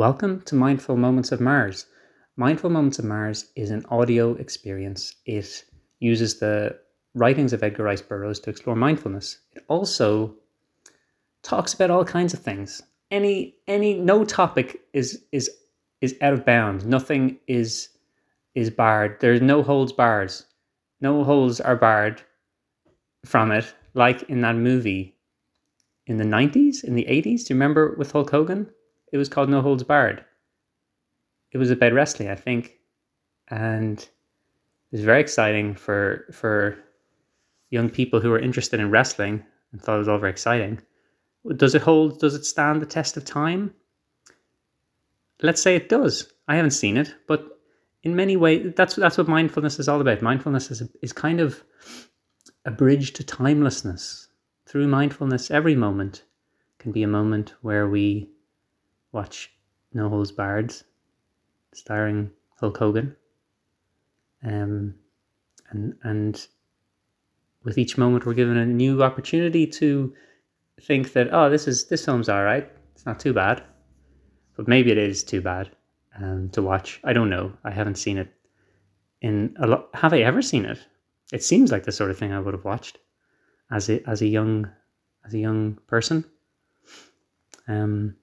Welcome to Mindful Moments of Mars. Mindful Moments of Mars is an audio experience. It uses the writings of Edgar Rice Burroughs to explore mindfulness. It also talks about all kinds of things. Any any no topic is is is out of bounds. Nothing is is barred. There's no holds bars. No holes are barred from it, like in that movie in the 90s, in the 80s. Do you remember with Hulk Hogan? It was called No Holds Barred. It was about wrestling, I think. And it was very exciting for for young people who were interested in wrestling and thought it was all very exciting. Does it hold does it stand the test of time? Let's say it does. I haven't seen it, but in many ways that's that's what mindfulness is all about. Mindfulness is is kind of a bridge to timelessness. Through mindfulness, every moment can be a moment where we watch No Holds Barred, starring Hulk Hogan. Um, and and with each moment, we're given a new opportunity to think that oh, this is this film's all right. It's not too bad, but maybe it is too bad um, to watch. I don't know. I haven't seen it in a lot. Have I ever seen it? It seems like the sort of thing I would have watched as a as a young as a young person. Um,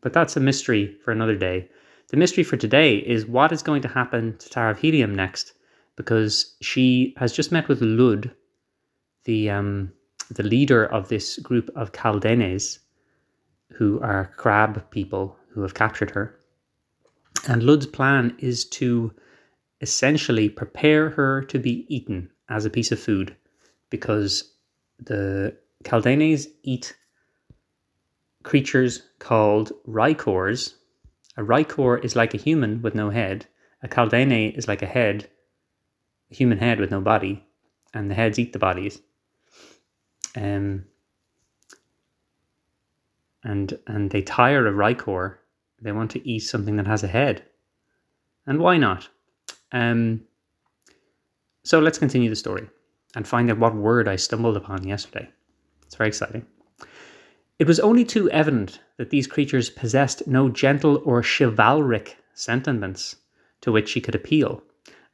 but that's a mystery for another day. The mystery for today is what is going to happen to Tara of Helium next, because she has just met with Luud, the um, the leader of this group of Kaldanes, who are crab people who have captured her. And Luud's plan is to essentially prepare her to be eaten as a piece of food, because the Kaldanes eat creatures called Rykors. A Rykor is like a human with no head. A Kaldane is like a head, a human head with no body, and the heads eat the bodies. Um, and and they tire of Rykor. They want to eat something that has a head. And why not? Um, so let's continue the story and find out what word I stumbled upon yesterday. It's very exciting. It was only too evident that these creatures possessed no gentle or chivalric sentiments to which she could appeal,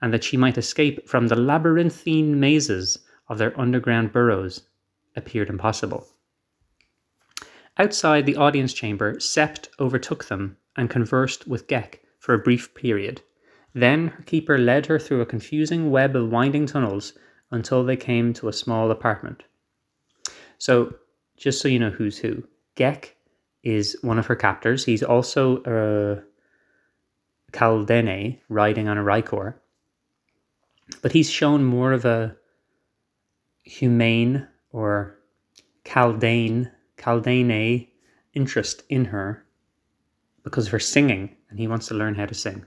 and that she might escape from the labyrinthine mazes of their underground burrows appeared impossible. Outside the audience chamber, Sept overtook them and conversed with Ghek for a brief period. Then her keeper led her through a confusing web of winding tunnels until they came to a small apartment. So just so you know who's who, Ghek is one of her captors. He's also a Kaldane riding on a Rykor. But he's shown more of a humane or Kaldane, Kaldane interest in her because of her singing, and he wants to learn how to sing.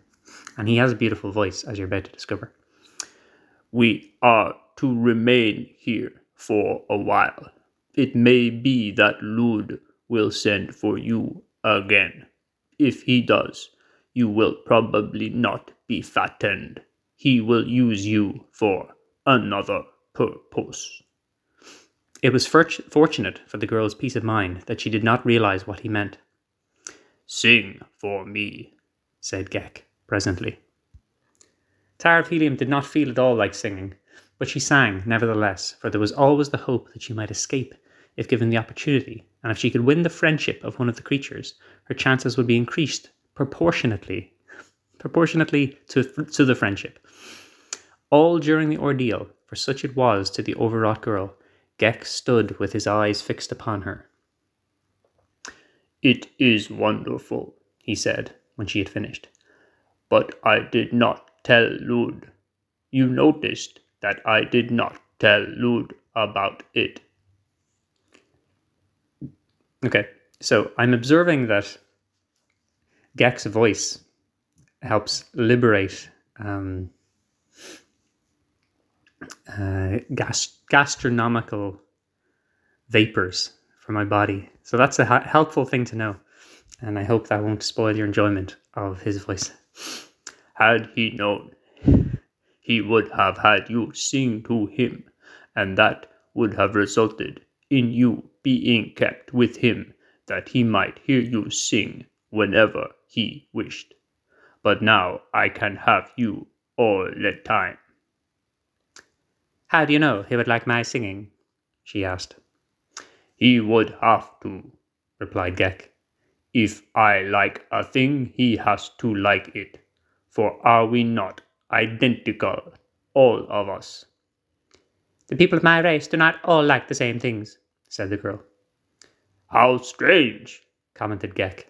And he has a beautiful voice, as you're about to discover. We are to remain here for a while, it may be that Luud will send for you again. If he does, you will probably not be fattened. He will use you for another purpose. It was fortunate for the girl's peace of mind that she did not realize what he meant. Sing for me, said Ghek presently. Tara of Helium did not feel at all like singing, but she sang nevertheless, for there was always the hope that she might escape if given the opportunity, and if she could win the friendship of one of the creatures, her chances would be increased proportionately, proportionately to, to the friendship. All during the ordeal, for such it was to the overwrought girl, Ghek stood with his eyes fixed upon her. It is wonderful, he said when she had finished. But I did not tell Luud. You noticed that I did not tell Luud about it. Okay, so I'm observing that Ghek's voice helps liberate um, uh, gas- gastronomical vapors from my body. So that's a ha- helpful thing to know. And I hope that won't spoil your enjoyment of his voice. Had he known he would have had you sing to him, and that would have resulted in you being kept with him, that he might hear you sing whenever he wished. But now I can have you all the time. How do you know he would like my singing? she asked. He would have to, replied Ghek. If I like a thing, he has to like it. For are we not identical, all of us? The people of my race do not all like the same things, said the girl. How strange, commented Ghek.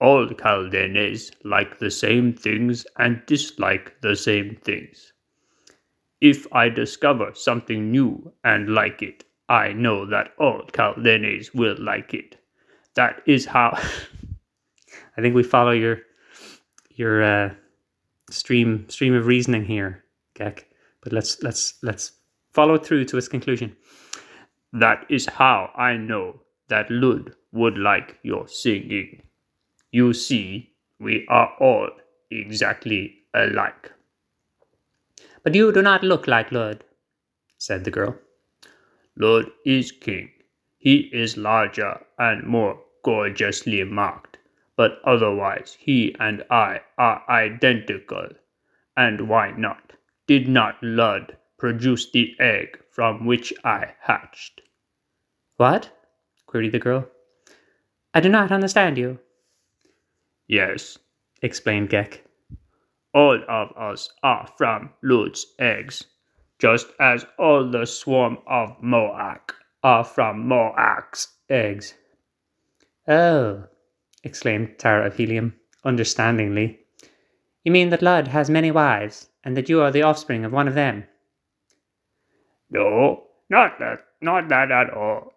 All Kaldanes like the same things and dislike the same things. If I discover something new and like it, I know that all Kaldanes will like it. That is how. I think we follow your your uh, stream stream of reasoning here, Ghek. But let's let's let's follow through to its conclusion. That is how I know that Luud would like your singing. You see, we are all exactly alike. But you do not look like Luud, said the girl. Luud is king. He is larger and more gorgeously marked, but otherwise he and I are identical. And why not? Did not Luud produce the egg from which I hatched? What? queried the girl. I do not understand you. Yes, explained Ghek. All of us are from Luud's eggs, just as all the swarm of Moak are from Moak's eggs. Oh, exclaimed Tara of Helium, understandingly. You mean that Luud has many wives, and that you are the offspring of one of them? No, not that, not that at all.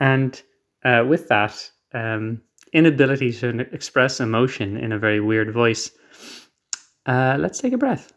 and uh, with that, um, inability to express emotion in a very weird voice, uh, let's take a breath.